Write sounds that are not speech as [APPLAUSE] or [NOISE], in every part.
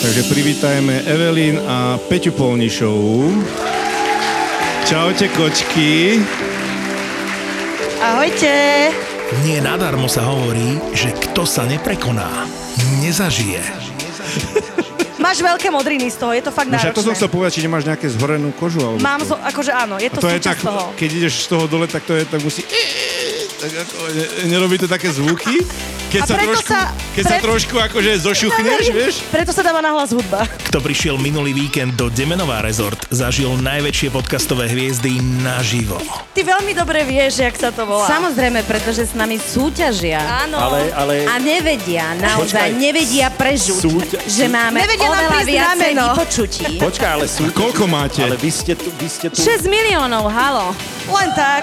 Takže privítajme Evelyn a Peťu Polnišovú. Čaute, kočky. Ahojte. Nie nadarmo sa hovorí, že kto sa neprekoná, nezažije. Máš veľké modriny z toho, je to fakt No však to som náročné. chcel povedať, či nemáš nejaké zhorenú kožu. Alebo Mám, zo, akože áno, je A to, to je tak, toho. keď ideš z toho dole, tak to je, tak musí... Tak ako, ne, nerobí to také zvuky? Keď sa trošku, sa- keď sa pre- trošku akože zošuchneš, vieš? Preto sa dáva nahlas hudba. Kto prišiel minulý víkend do Demenová rezort, zažil najväčšie podcastové hviezdy naživo. Ty veľmi dobre vieš, jak sa to volá. Samozrejme, pretože s nami súťažia. Áno. Ale, ale... A nevedia, naozaj Počkaj. nevedia prežuť, Súťa- že máme Nevedia oveľa viacej vypočutí. Počkaj, ale sú... A koľko máte? Ale vy ste tu, vy ste tu... 6 miliónov, halo. Len tak.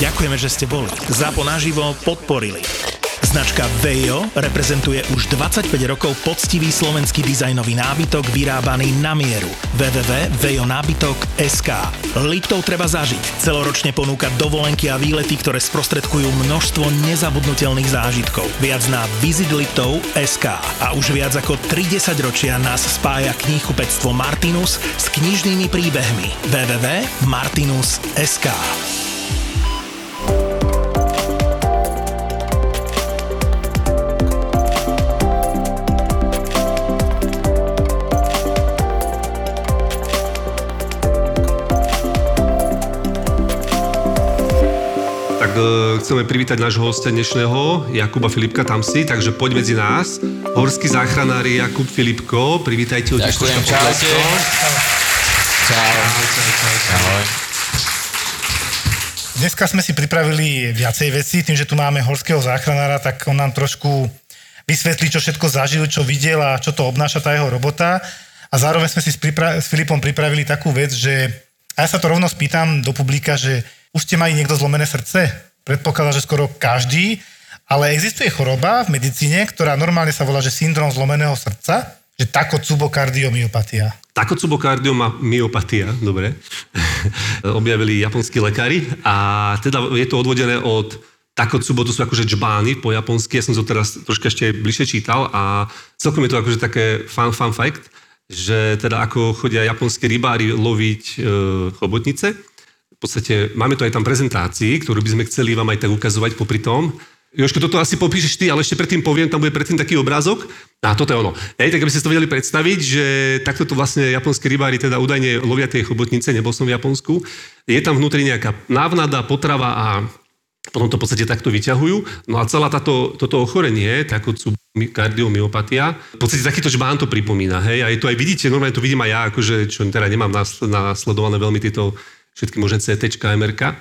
Ďakujeme, že ste boli. Zápo naživo podporili. Značka Vejo reprezentuje už 25 rokov poctivý slovenský dizajnový nábytok vyrábaný na mieru. www.vejonábytok.sk Liptov treba zažiť. Celoročne ponúka dovolenky a výlety, ktoré sprostredkujú množstvo nezabudnutelných zážitkov. Viac na visitliptov.sk A už viac ako 30 ročia nás spája knihkupectvo Martinus s knižnými príbehmi. www.martinus.sk Tak e, chceme privítať nášho hostia dnešného, Jakuba Filipka, tam si, takže poď medzi nás. Horský záchranár Jakub Filipko, privítajte ho tiež Ďakujem, troška čaute. Čau. Ahoj. Dneska sme si pripravili viacej veci, tým, že tu máme horského záchranára, tak on nám trošku vysvetlí, čo všetko zažil, čo videl a čo to obnáša tá jeho robota. A zároveň sme si s, pripra- s Filipom pripravili takú vec, že a ja sa to rovno spýtam do publika, že už ste mali niekto zlomené srdce? Predpokladám, že skoro každý, ale existuje choroba v medicíne, ktorá normálne sa volá, že syndrom zlomeného srdca, že takocubokardioomyopatia. Takocubokardiomayopatia, dobre, [LAUGHS] objavili japonskí lekári. A teda je to odvodené od Takotsubo, to sú akože džbány po japonsky, ja som to teraz troška ešte bližšie čítal a celkom je to akože také fun, fun fact, že teda ako chodia japonskí rybári loviť e, chobotnice. V podstate máme to aj tam prezentácii, ktorú by sme chceli vám aj tak ukazovať popri tom. Jožko, toto asi popíšeš ty, ale ešte predtým poviem, tam bude predtým taký obrázok. A toto je ono. Hej, tak aby ste to vedeli predstaviť, že takto to vlastne japonskí rybári teda údajne lovia tie chobotnice, nebol som v Japonsku. Je tam vnútri nejaká návnada, potrava a potom to v podstate takto vyťahujú. No a celá táto, toto ochorenie, takú kardiomyopatia, v podstate takýto žbán to pripomína, hej, a je to aj vidíte, normálne to vidím aj ja, akože, čo teda nemám nasledované veľmi tieto všetky možné CT, MRK,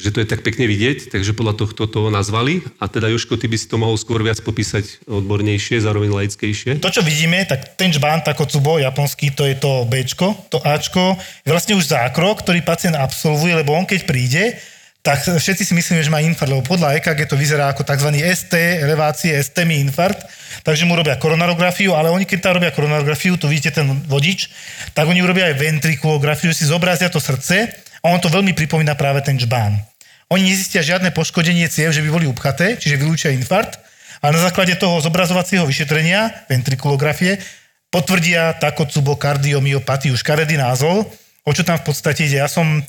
že to je tak pekne vidieť, takže podľa tohto to nazvali. A teda Joško, ty by si to mohol skôr viac popísať odbornejšie, zároveň laickejšie. To, čo vidíme, tak ten žbán Takotsubo, japonský, to je to Bčko, to Ačko, je vlastne už zákrok, ktorý pacient absolvuje, lebo on keď príde, tak všetci si myslíme, že má infarkt, lebo podľa EKG to vyzerá ako tzv. ST, elevácie, STMI infarkt, takže mu robia koronarografiu, ale oni keď tam robia koronarografiu, tu vidíte ten vodič, tak oni urobia aj ventrikulografiu, si zobrazia to srdce a on to veľmi pripomína práve ten žbán. Oni nezistia žiadne poškodenie ciev, že by boli upchaté, čiže vylúčia infarkt, a na základe toho zobrazovacieho vyšetrenia, ventrikulografie, potvrdia takocubokardioomyopatiu, škaredý názov, o čo tam v podstate ide. Ja som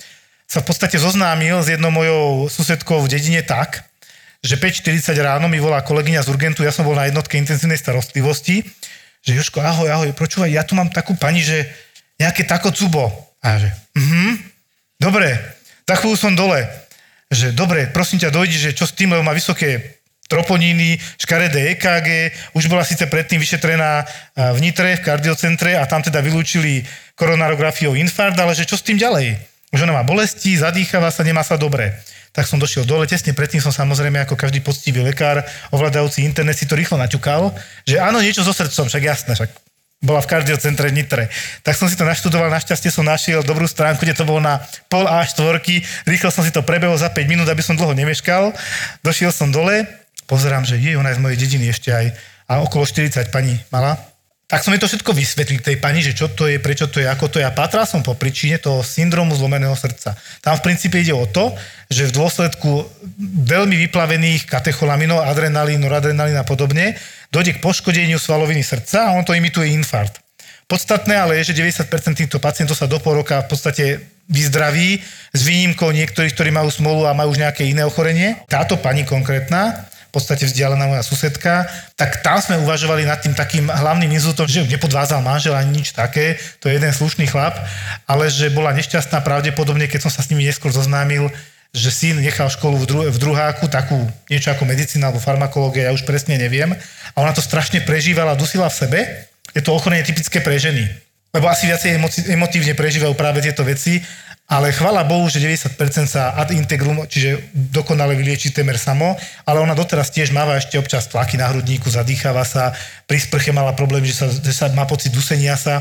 sa v podstate zoznámil s jednou mojou susedkou v dedine tak, že 5.40 ráno mi volá kolegyňa z Urgentu, ja som bol na jednotke intenzívnej starostlivosti, že Joško, ahoj, ahoj, počúvaj, ja tu mám takú pani, že nejaké takocubo. A ja že, mhm, dobre, za chvíľu som dole, že dobre, prosím ťa, dojdi, že čo s tým, lebo má vysoké troponíny, škaredé EKG, už bola síce predtým vyšetrená v Nitre, v kardiocentre a tam teda vylúčili koronarografiou infarkt, ale že čo s tým ďalej? Že ona má bolesti, zadýchava sa, nemá sa dobre. tak som došiel dole. Tesne predtým som samozrejme ako každý poctivý lekár, ovládajúci internet si to rýchlo naťukal, že áno, niečo so srdcom, však jasné, však bola v kardiocentre v Nitre. Tak som si to naštudoval, našťastie som našiel dobrú stránku, kde to bolo na pol a štvorky. Rýchlo som si to prebehol za 5 minút, aby som dlho nemeškal. Došiel som dole, pozerám, že je, ona je z mojej dediny ešte aj. A okolo 40 pani mala. Tak som mi to všetko vysvetlil tej pani, že čo to je, prečo to je, ako to je. A pátral som po príčine toho syndromu zlomeného srdca. Tam v princípe ide o to, že v dôsledku veľmi vyplavených katecholaminov, adrenalín, noradrenalín a podobne, dojde k poškodeniu svaloviny srdca a on to imituje infarkt. Podstatné ale je, že 90% týchto pacientov sa do pol roka v podstate vyzdraví, s výnimkou niektorých, ktorí majú smolu a majú už nejaké iné ochorenie. Táto pani konkrétna v podstate vzdialená moja susedka, tak tam sme uvažovali nad tým takým hlavným inzultom, že nepodvázal manžel ani nič také, to je jeden slušný chlap, ale že bola nešťastná pravdepodobne, keď som sa s nimi neskôr zoznámil, že syn nechal školu v, dru- v druháku, takú niečo ako medicína alebo farmakológia, ja už presne neviem. A ona to strašne prežívala, dusila v sebe. Je to ochorenie typické pre ženy. Lebo asi viacej emoci- emotívne prežívajú práve tieto veci ale chvala Bohu, že 90% sa ad integrum, čiže dokonale vylieči temer samo, ale ona doteraz tiež máva ešte občas tlaky na hrudníku, zadýcháva sa, pri sprche mala problém, že sa, že sa má pocit dusenia sa.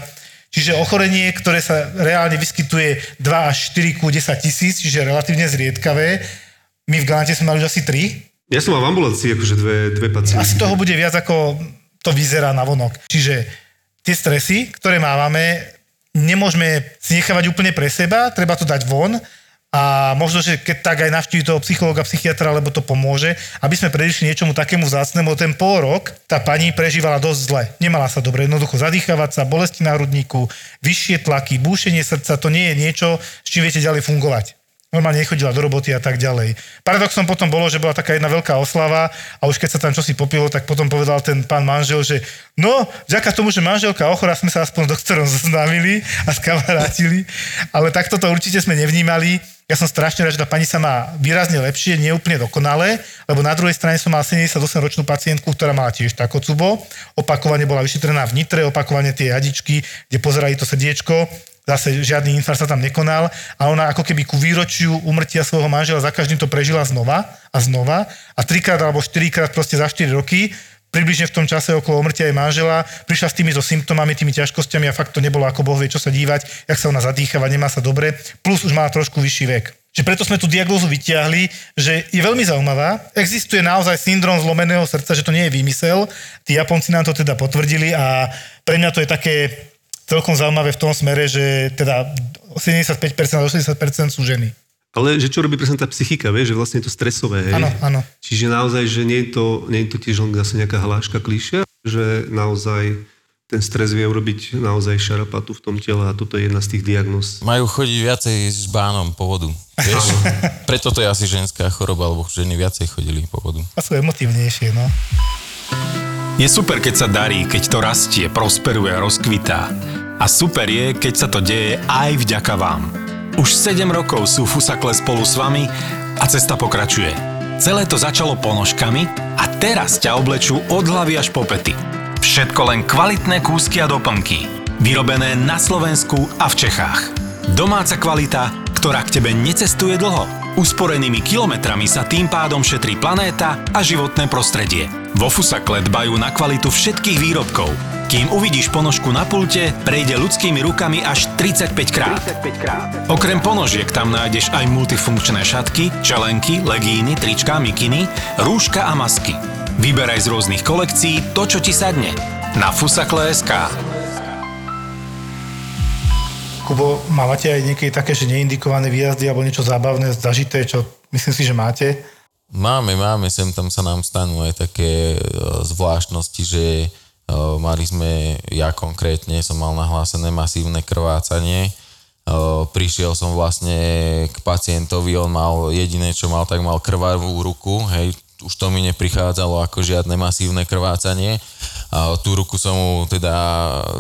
Čiže ochorenie, ktoré sa reálne vyskytuje 2 až 4 ku 10 tisíc, čiže relatívne zriedkavé. My v Galante sme mali už asi 3. Ja som mal v ambulancii akože dve, dve pacientky. Asi toho bude viac, ako to vyzerá na vonok. Čiže tie stresy, ktoré máme, nemôžeme si nechávať úplne pre seba, treba to dať von a možno, že keď tak aj navštívi toho psychológa, psychiatra, lebo to pomôže, aby sme predišli niečomu takému vzácnemu. Ten pol rok tá pani prežívala dosť zle. Nemala sa dobre, jednoducho zadýchavať sa, bolesti na hrudníku, vyššie tlaky, búšenie srdca, to nie je niečo, s čím viete ďalej fungovať normálne nechodila do roboty a tak ďalej. Paradoxom potom bolo, že bola taká jedna veľká oslava a už keď sa tam čosi popilo, tak potom povedal ten pán manžel, že no, vďaka tomu, že manželka ochora, sme sa aspoň s doktorom zoznámili a skamarátili, ale takto to určite sme nevnímali. Ja som strašne rád, že tá pani sa má výrazne lepšie, nie úplne dokonale, lebo na druhej strane som mal 78-ročnú pacientku, ktorá mala tiež takocubo. Opakovane bola vyšetrená v Nitre, opakovane tie jadičky, kde pozerali to srdiečko zase žiadny infarkt sa tam nekonal a ona ako keby ku výročiu umrtia svojho manžela za každým to prežila znova a znova a trikrát alebo štyrikrát proste za 4 roky približne v tom čase okolo umrtia jej manžela, prišla s týmito symptómami, tými ťažkosťami a fakt to nebolo ako Boh vie, čo sa dívať, jak sa ona zadýchava, nemá sa dobre, plus už má trošku vyšší vek. Čiže preto sme tú diagnózu vyťahli, že je veľmi zaujímavá. Existuje naozaj syndrom zlomeného srdca, že to nie je výmysel. Tí Japonci nám to teda potvrdili a pre mňa to je také celkom zaujímavé v tom smere, že teda 75% a 80% sú ženy. Ale že čo robí presne tá psychika, vieš, že vlastne je to stresové, hej? Áno, áno. Čiže naozaj, že nie je to, nie je to tiež len zase nejaká hláška klišia, že naozaj ten stres vie urobiť naozaj šarapatu v tom tele a toto je jedna z tých diagnóz. Majú chodiť viacej s bánom po vodu. Vieš? [LAUGHS] Preto to je asi ženská choroba, lebo ženy viacej chodili po vodu. A sú emotívnejšie, no. Je super, keď sa darí, keď to rastie, prosperuje a rozkvitá. A super je, keď sa to deje aj vďaka vám. Už 7 rokov sú Fusakle spolu s vami a cesta pokračuje. Celé to začalo ponožkami a teraz ťa oblečú od hlavy až po pety. Všetko len kvalitné kúsky a doplnky. Vyrobené na Slovensku a v Čechách. Domáca kvalita, ktorá k tebe necestuje dlho. Usporenými kilometrami sa tým pádom šetrí planéta a životné prostredie. Vo Fusakle dbajú na kvalitu všetkých výrobkov. Kým uvidíš ponožku na pulte, prejde ľudskými rukami až 35 krát. Okrem ponožiek tam nájdeš aj multifunkčné šatky, čelenky, legíny, trička, mikiny, rúška a masky. Vyberaj z rôznych kolekcií to, čo ti sadne. Na fusakle.sk Kubo, máte aj niekedy také, že neindikované výjazdy alebo niečo zábavné, zažité, čo myslím si, že máte? Máme, máme, sem tam sa nám stanú aj také e, zvláštnosti, že e, mali sme, ja konkrétne som mal nahlásené masívne krvácanie, E, prišiel som vlastne k pacientovi, on mal jediné, čo mal, tak mal krvavú ruku, hej, už to mi neprichádzalo ako žiadne masívne krvácanie. A tú ruku som mu teda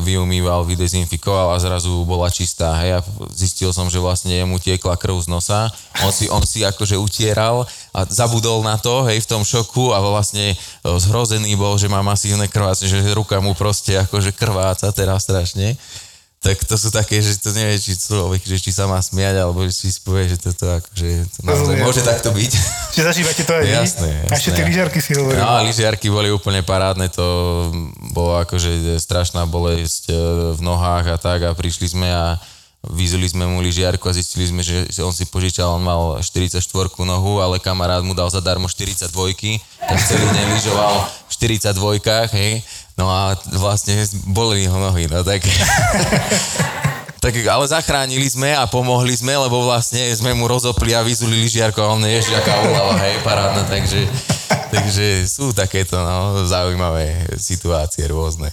vyumýval, vydezinfikoval a zrazu bola čistá. Hej, a zistil som, že vlastne jemu tiekla krv z nosa. On si, on si akože utieral a zabudol na to, hej, v tom šoku a vlastne e, zhrozený bol, že má masívne krvácanie, že ruka mu proste akože krváca teraz strašne. Tak to sú také, že to nevie, či človek, že či sa má smiať, alebo či si povie, že toto akože to naozaj Rozumiem. môže takto byť. Čiže zažívate to aj vy? Jasné, A ešte jasné. tie lyžiarky si hovorili. No, lyžiarky boli úplne parádne, to bolo akože strašná bolesť e, v nohách a tak a prišli sme a vyzuli sme mu lyžiarku a zistili sme, že že on si požičal, on mal 44 nohu, ale kamarát mu dal zadarmo 42 tak celý deň lyžoval v 42 hej, no a vlastne boli ho nohy, no tak... [LAUGHS] Tak ale zachránili sme a pomohli sme, lebo vlastne sme mu rozopli a vyzuli lyžiarko a on je aká úlava, hej, parádna, takže, takže sú takéto no, zaujímavé situácie rôzne.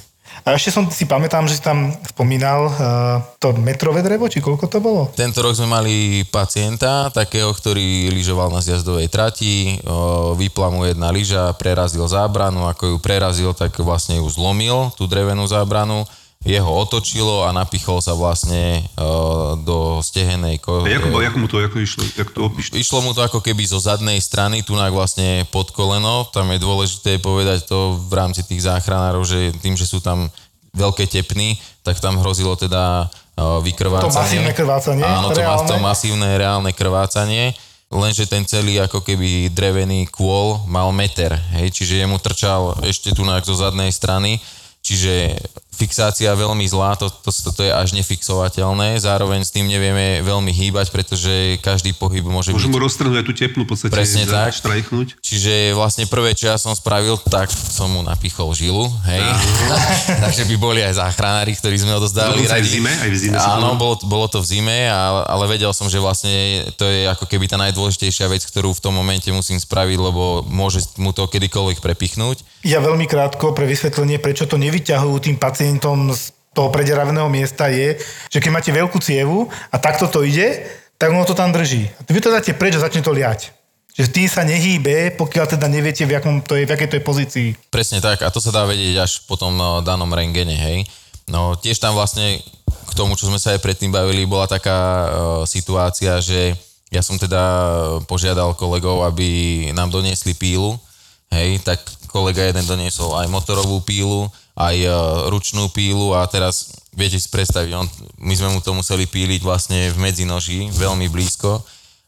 A ešte som si pamätám, že si tam spomínal uh, to metrové drevo, či koľko to bolo? Tento rok sme mali pacienta, takého, ktorý lyžoval na zjazdovej trati, o, vypla mu jedna lyža, prerazil zábranu, ako ju prerazil, tak vlastne ju zlomil, tú drevenú zábranu, jeho otočilo a napichol sa vlastne o, do stehenej ko- A ako, ako mu to ako išlo? Jak to opíš? Išlo mu to ako keby zo zadnej strany, tu vlastne pod koleno. Tam je dôležité povedať to v rámci tých záchranárov, že tým, že sú tam veľké tepny, tak tam hrozilo teda uh, vykrvácanie. To masívne krvácanie, Áno, to, reálne? to masívne reálne krvácanie. Lenže ten celý ako keby drevený kôl mal meter, hej, čiže jemu trčal ešte tu zo zadnej strany, čiže fixácia veľmi zlá, to, to, to, to je až nefixovateľné, zároveň s tým nevieme veľmi hýbať, pretože každý pohyb môže Môžu byť mu roztrhnúť aj tú tepnu v podstate. Presne za- tak. Štrajknúť. Čiže vlastne prvé, čo ja som spravil, tak som mu napichol žilu, hej. [LAUGHS] Takže by boli aj záchranári, ktorí sme odozdávali Dokonca aj v zime? Aj v zime Áno, to- bolo, bolo to v zime, ale, ale vedel som, že vlastne to je ako keby tá najdôležitejšia vec, ktorú v tom momente musím spraviť, lebo môže mu to kedykoľvek prepichnúť. Ja veľmi krátko pre vysvetlenie, prečo to nevyťahujú tým pacientom z toho prederaveného miesta je, že keď máte veľkú cievu a takto to ide, tak ono to tam drží. A vy to dáte preč a začne to liať. Že tým sa nehýbe, pokiaľ teda neviete, v, akom to je, v akej to je pozícii. Presne tak, a to sa dá vedieť až po tom no, danom rengene, hej. No tiež tam vlastne k tomu, čo sme sa aj predtým bavili, bola taká uh, situácia, že ja som teda požiadal kolegov, aby nám doniesli pílu, hej, tak kolega jeden doniesol aj motorovú pílu, aj uh, ručnú pílu a teraz viete si predstaviť, on, my sme mu to museli píliť vlastne v medzinoží, veľmi blízko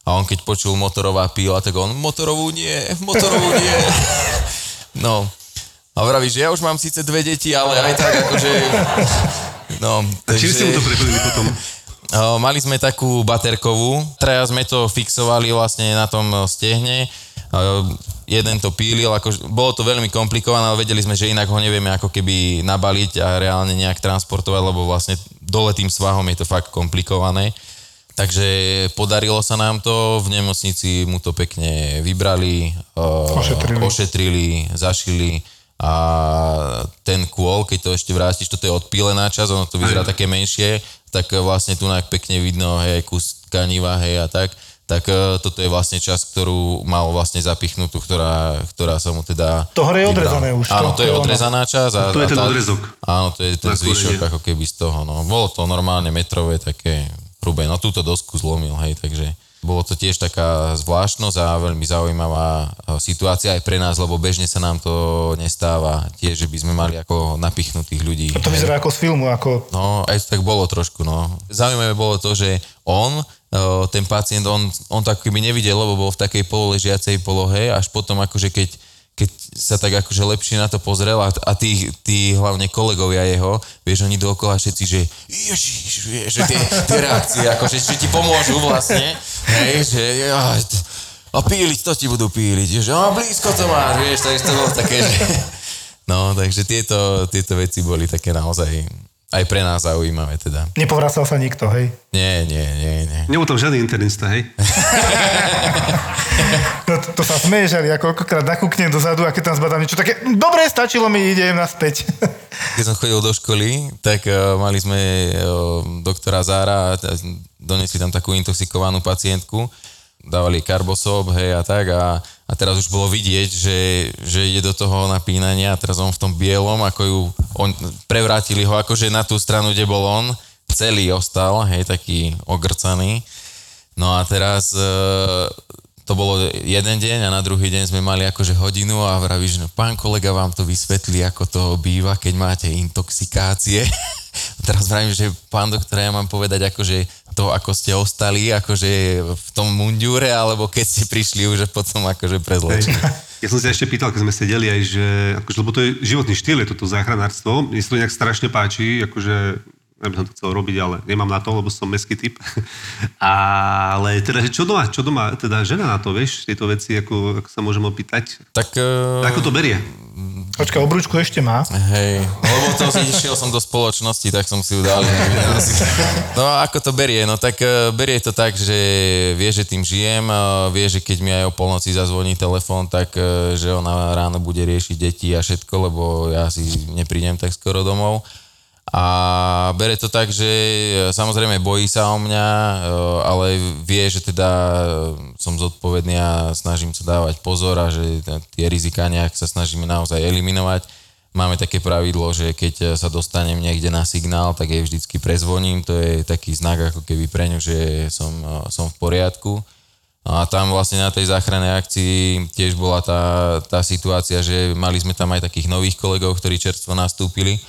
a on keď počul motorová píla, tak on motorovú nie, motorovú nie. [LAUGHS] No, a vraví, že ja už mám síce dve deti, ale aj tak akože... No, A čím ste mu to prepojili potom? Mali sme takú baterkovú, traja sme to fixovali vlastne na tom stehne, jeden to pílil, ako, bolo to veľmi komplikované, ale vedeli sme, že inak ho nevieme ako keby nabaliť a reálne nejak transportovať, lebo vlastne dole tým svahom je to fakt komplikované. Takže podarilo sa nám to, v nemocnici mu to pekne vybrali, o, Ošetrili. ošetrili zašili a ten kôl, keď to ešte vrátiš, toto je odpílená časť, ono to vyzerá také menšie, tak vlastne tu pekne vidno, hej, kus tkaniva, hej, a tak, tak e, toto je vlastne časť, ktorú mal vlastne zapichnutú, ktorá, ktorá sa mu teda... To hore je vybral. odrezané už, Áno, to- to je to odrezaná časť. A, To je a ten tá- odrezok. Áno, to je ten zvyšok ako keby z toho, no. Bolo to normálne metrové, také hrubé. No túto dosku zlomil, hej, takže bolo to tiež taká zvláštnosť a veľmi zaujímavá e, situácia aj pre nás, lebo bežne sa nám to nestáva tiež, že by sme mali ako napichnutých ľudí. To vyzerá ako z filmu, ako No, aj tak bolo trošku, no. Zaujímavé bolo to, že on, ten pacient, on, on tak keby nevidel, lebo bol v takej pololežiacej polohe, až potom akože keď, keď sa tak akože lepšie na to pozrel a, a tí, tí hlavne kolegovia jeho, vieš, oni dookola všetci, že ježiš, vieš, že tie, tie reakcie, akože, že ti pomôžu vlastne, hej, že jaj, t- a píliť, to ti budú píliť, že a blízko to máš, vieš, takže to bolo také, že... [LAUGHS] No, takže tieto, tieto veci boli také naozaj aj pre nás zaujímavé teda. nepovracal sa nikto, hej. Nie, nie, nie, nie. Nebol tam žiadny internista, hej? [LAUGHS] No, to, to sa smeje, že ja koľkokrát nakúknem dozadu a keď tam zbadám niečo také, dobre, stačilo mi, idem naspäť. [LAUGHS] Keď som chodil do školy, tak uh, mali sme uh, doktora Zára a donesli tam takú intoxikovanú pacientku, dávali karbosob, hej, a tak a, a teraz už bolo vidieť, že, že ide do toho napínania a teraz on v tom bielom, ako ju, on, prevrátili ho akože na tú stranu, kde bol on, celý ostal, hej, taký ogrcaný. No a teraz e, to bolo jeden deň a na druhý deň sme mali akože hodinu a vravíš, no pán kolega vám to vysvetlí, ako to býva, keď máte intoxikácie. [LAUGHS] teraz vravím, že pán doktor, ja mám povedať akože to, ako ste ostali, akože v tom mundúre, alebo keď ste prišli už potom akože prezlečení. Ja som sa ešte pýtal, keď sme sedeli aj, že, akože, lebo to je životný štýl, je toto záchranárstvo. Mne sa to nejak strašne páči, akože ja by som to chcel robiť, ale nemám na to, lebo som meský typ. [LAUGHS] ale teda, čo doma, čo doma, teda žena na to, vieš, tieto veci, ako, ako sa môžem opýtať? Tak... Uh... Ako to berie? Počka, obručku ešte má. Hej, lebo to si išiel som do spoločnosti, tak som si ju dal. [LAUGHS] No a ako to berie? No tak uh, berie to tak, že vie, že tým žijem, uh, vie, že keď mi aj o polnoci zazvoní telefón, tak že ona ráno bude riešiť deti a všetko, lebo ja si neprídem tak skoro domov. A bere to tak, že e, samozrejme bojí sa o mňa, e, ale vie, že teda e, som zodpovedný a snažím sa dávať pozor a že tie rizika nejak sa snažíme naozaj eliminovať. Máme také pravidlo, že keď sa dostanem niekde na signál, tak jej vždycky prezvoním. To je taký znak ako keby pre ňu, že som, som v poriadku. No a tam vlastne na tej záchrannej akcii tiež bola tá, tá situácia, že mali sme tam aj takých nových kolegov, ktorí čerstvo nastúpili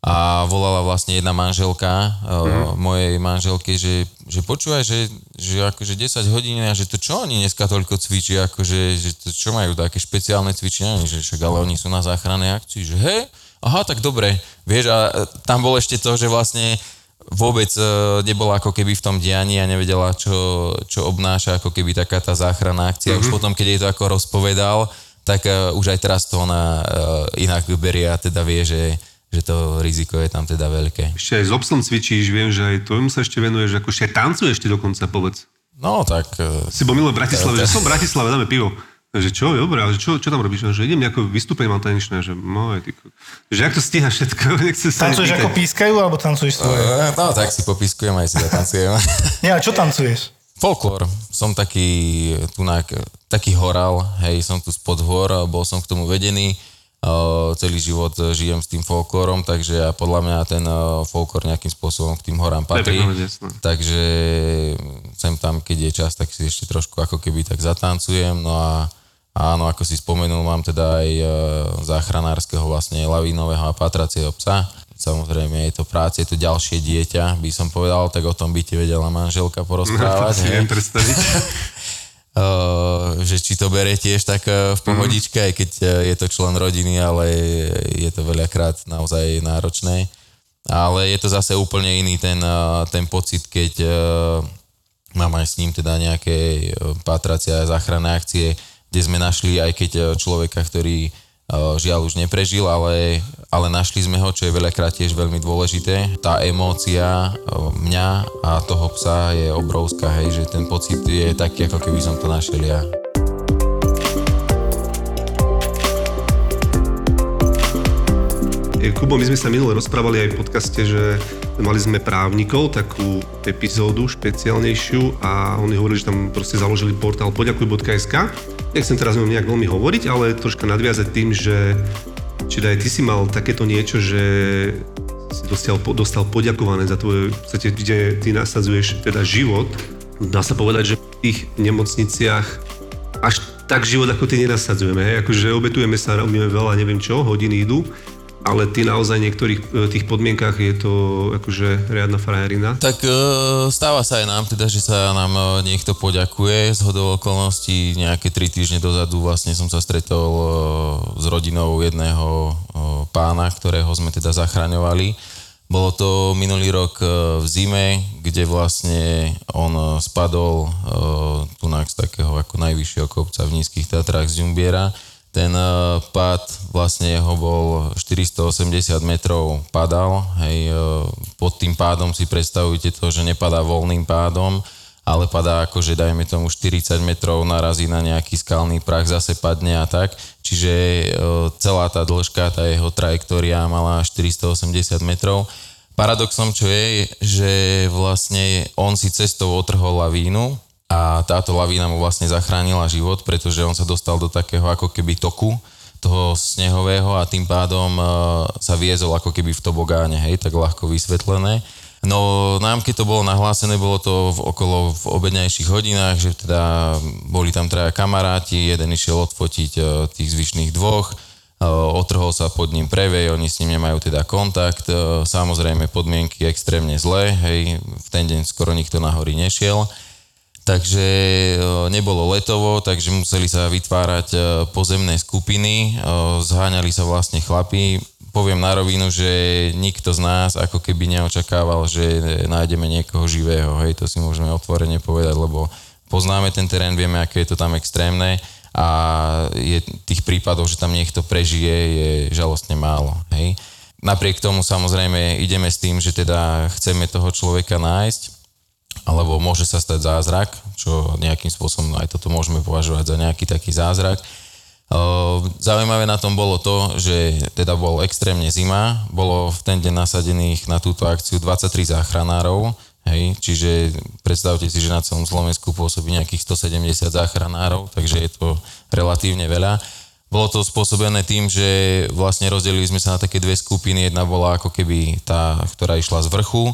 a volala vlastne jedna manželka mm. mojej manželky, že, že počúvaj, že, že akože 10 hodín a že to čo oni dneska toľko cvičia, akože, že to čo majú také špeciálne cvičenia, že však ale oni sú na záchrannej akcii, že hej, aha, tak dobre, vieš, a tam bolo ešte to, že vlastne vôbec uh, nebola ako keby v tom dianí a nevedela, čo, čo obnáša ako keby taká tá záchranná akcia. Mm-hmm. Už potom, keď jej to ako rozpovedal, tak uh, už aj teraz to ona uh, inak berie a teda vie, že že to riziko je tam teda veľké. Ešte aj s obsom cvičíš, viem, že aj tomu sa ešte venuješ, ako ešte aj tancuješ ty dokonca, povedz. No, tak... Si bol milé v Bratislave, [LAUGHS] že som v Bratislave, dáme pivo. Že čo, dobre, ale čo, čo tam robíš? Že idem nejaké vystúpenie, mám tanečné, že môj, ty, že ak to stíhaš všetko, [LAUGHS] nechce sa Tancuješ ako pískajú, alebo tancuješ svoje? No, no, tak si popískujem, aj si zatancujem. [LAUGHS] Nie, ale čo tancuješ? Folklór. Som taký, tunak, taký horal, hej, som tu spod hôr, bol som k tomu vedený celý život žijem s tým folklórom, takže a podľa mňa ten folklór nejakým spôsobom k tým horám patrí. Takže sem tam, keď je čas, tak si ešte trošku ako keby tak zatancujem. No a áno, ako si spomenul, mám teda aj záchranárskeho vlastne lavínového a patracieho psa. Samozrejme je to práca, je to ďalšie dieťa, by som povedal, tak o tom by ti vedela manželka porozprávať. No, to si viem predstaviť. [LAUGHS] Uh, že či to berie tiež tak uh, v pohodičke, mm. aj keď uh, je to člen rodiny, ale je to veľakrát naozaj náročné. Ale je to zase úplne iný ten, ten pocit, keď mám aj s ním teda nejaké patracia a záchranné akcie, kde sme našli, aj keď človeka, ktorý žiaľ už neprežil, ale, ale našli sme ho, čo je veľakrát tiež veľmi dôležité. Tá emócia mňa a toho psa je obrovská, hej, že ten pocit je taký, ako keby som to našiel ja. Kubo, my sme sa minule rozprávali aj v podcaste, že mali sme právnikov, takú epizódu špeciálnejšiu a oni hovorili, že tam proste založili portál poďakuj.sk. Nechcem teraz o nejak veľmi hovoriť, ale troška nadviazať tým, že či aj ty si mal takéto niečo, že si dostal, dostal poďakované za tvoje, podstate, kde ty nasadzuješ teda život. Dá sa povedať, že v tých nemocniciach až tak život ako ty nenasadzujeme, hej? akože obetujeme sa, robíme veľa, neviem čo, hodiny idú, ale ty naozaj v niektorých e, tých podmienkach je to akože riadna frajerina. Tak e, stáva sa aj nám teda, že sa nám e, niekto poďakuje. Z hodou okolností nejaké tri týždne dozadu vlastne som sa stretol s rodinou jedného pána, ktorého sme teda zachraňovali. Bolo to minulý rok v zime, kde vlastne on spadol tu z takého ako najvyššieho kopca v Nízkych Tatrách z Ďumbiera ten uh, pad vlastne jeho bol 480 metrov padal, hej, uh, pod tým pádom si predstavujte to, že nepadá voľným pádom, ale padá akože dajme tomu 40 metrov, narazí na nejaký skalný prach, zase padne a tak. Čiže uh, celá tá dĺžka, tá jeho trajektória mala 480 metrov. Paradoxom čo je, že vlastne on si cestou otrhol lavínu, a táto lavína mu vlastne zachránila život, pretože on sa dostal do takého ako keby toku toho snehového a tým pádom uh, sa viezol ako keby v tobogáne, hej, tak ľahko vysvetlené. No nám, keď to bolo nahlásené, bolo to v, okolo v obednejších hodinách, že teda boli tam traja kamaráti, jeden išiel odfotiť uh, tých zvyšných dvoch, otrhol sa pod ním prevej, oni s ním nemajú teda kontakt, e, samozrejme podmienky extrémne zlé, hej, v ten deň skoro nikto na hory nešiel. Takže e, nebolo letovo, takže museli sa vytvárať e, pozemné skupiny, zháňali sa vlastne chlapí. Poviem na rovinu, že nikto z nás ako keby neočakával, že nájdeme niekoho živého, hej, to si môžeme otvorene povedať, lebo poznáme ten terén, vieme, aké je to tam extrémne a je tých prípadov, že tam niekto prežije, je žalostne málo. Hej. Napriek tomu samozrejme ideme s tým, že teda chceme toho človeka nájsť, alebo môže sa stať zázrak, čo nejakým spôsobom aj toto môžeme považovať za nejaký taký zázrak. Zaujímavé na tom bolo to, že teda bol extrémne zima, bolo v ten deň nasadených na túto akciu 23 záchranárov, Hej, čiže predstavte si, že na celom Slovensku pôsobí nejakých 170 záchranárov, takže je to relatívne veľa. Bolo to spôsobené tým, že vlastne rozdelili sme sa na také dve skupiny. Jedna bola ako keby tá, ktorá išla z vrchu,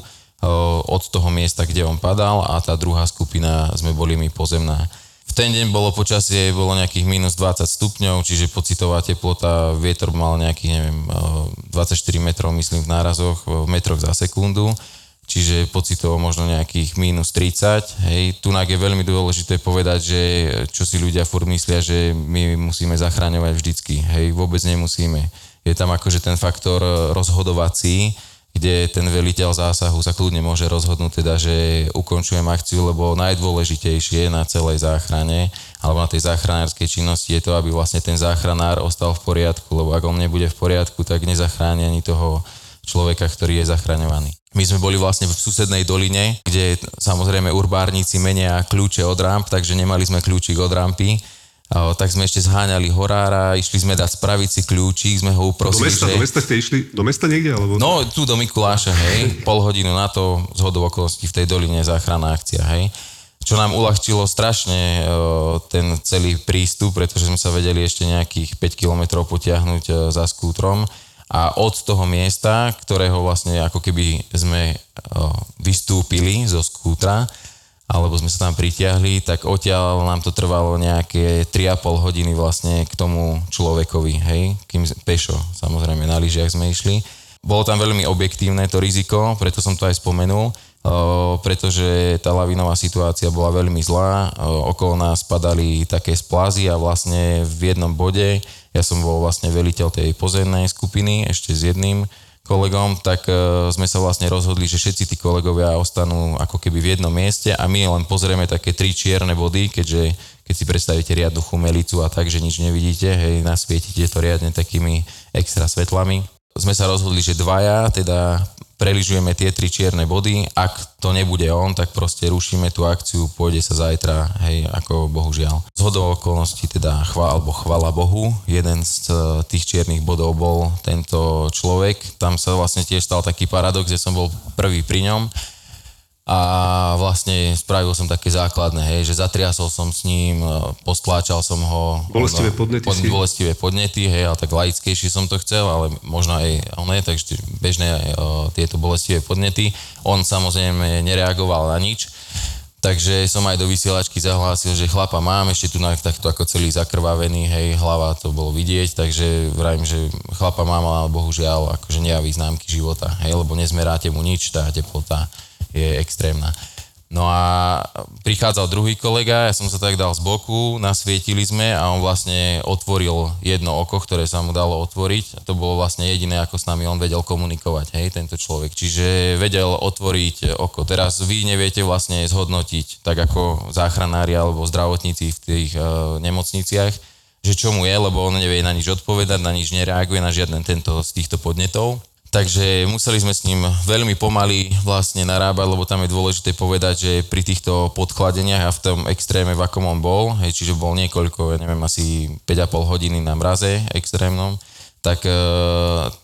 od toho miesta, kde on padal a tá druhá skupina sme boli my pozemná. V ten deň bolo počasie, bolo nejakých minus 20 stupňov, čiže pocitová teplota, vietor mal nejakých, neviem, 24 metrov, myslím, v nárazoch, v metroch za sekundu čiže pocitovo možno nejakých minus 30. Hej, tunak je veľmi dôležité povedať, že čo si ľudia furt myslia, že my musíme zachráňovať vždycky. Hej, vôbec nemusíme. Je tam akože ten faktor rozhodovací, kde ten veliteľ zásahu sa kľudne môže rozhodnúť teda, že ukončujem akciu, lebo najdôležitejšie na celej záchrane alebo na tej záchranárskej činnosti je to, aby vlastne ten záchranár ostal v poriadku, lebo ak on nebude v poriadku, tak nezachráni ani toho človeka, ktorý je zachraňovaný. My sme boli vlastne v susednej doline, kde samozrejme urbárnici menia kľúče od ramp, takže nemali sme kľúčik od rampy. Tak sme ešte zháňali horára, išli sme dať spraviť si kľúčik, sme ho uprosili, Do mesta, že... do mesta ste išli? Do mesta niekde? Alebo... No, tu do Mikuláša, hej. [LAUGHS] Pol hodinu na to, z hodov okolností v tej doline záchranná akcia, hej. Čo nám uľahčilo strašne o, ten celý prístup, pretože sme sa vedeli ešte nejakých 5 kilometrov potiahnuť o, za skútrom a od toho miesta, ktorého vlastne ako keby sme vystúpili zo skútra, alebo sme sa tam pritiahli, tak odtiaľ nám to trvalo nejaké 3,5 hodiny vlastne k tomu človekovi, hej, kým pešo, samozrejme na lyžiach sme išli. Bolo tam veľmi objektívne to riziko, preto som to aj spomenul, pretože tá lavinová situácia bola veľmi zlá, okolo nás padali také splázy a vlastne v jednom bode ja som bol vlastne veliteľ tej pozemnej skupiny ešte s jedným kolegom, tak uh, sme sa vlastne rozhodli, že všetci tí kolegovia ostanú ako keby v jednom mieste a my len pozrieme také tri čierne body, keďže keď si predstavíte riadnu chumelicu a tak, že nič nevidíte, hej, nasvietite to riadne takými extra svetlami. Sme sa rozhodli, že dvaja, teda preližujeme tie tri čierne body, ak to nebude on, tak proste rušíme tú akciu, pôjde sa zajtra, hej, ako bohužiaľ. Z hodou okolností teda chvál, alebo chvala Bohu, jeden z e, tých čiernych bodov bol tento človek, tam sa vlastne tiež stal taký paradox, že som bol prvý pri ňom, a vlastne spravil som také základné, hej, že zatriasol som s ním, e, postláčal som ho. Bolestivé podnety pod, si? Bolestivé podnety, hej, ale tak laickejšie som to chcel, ale možno aj oné, takže bežné o, e, tieto bolestivé podnety. On samozrejme nereagoval na nič, takže som aj do vysielačky zahlásil, že chlapa mám, ešte tu na, takto ako celý zakrvavený, hej, hlava to bolo vidieť, takže vravím, že chlapa mám, ale bohužiaľ akože nejaví známky života, hej, lebo nezmeráte mu nič, tá teplota je extrémna. No a prichádzal druhý kolega, ja som sa tak dal z boku, nasvietili sme a on vlastne otvoril jedno oko, ktoré sa mu dalo otvoriť. A to bolo vlastne jediné, ako s nami on vedel komunikovať, hej, tento človek. Čiže vedel otvoriť oko. Teraz vy neviete vlastne zhodnotiť, tak ako záchranári alebo zdravotníci v tých uh, nemocniciach, že čo mu je, lebo on nevie na nič odpovedať, na nič nereaguje, na žiaden tento z týchto podnetov. Takže museli sme s ním veľmi pomaly vlastne narábať, lebo tam je dôležité povedať, že pri týchto podkladeniach a v tom extréme, v akom on bol, hej, čiže bol niekoľko, ja neviem, asi 5,5 hodiny na mraze extrémnom, tak e,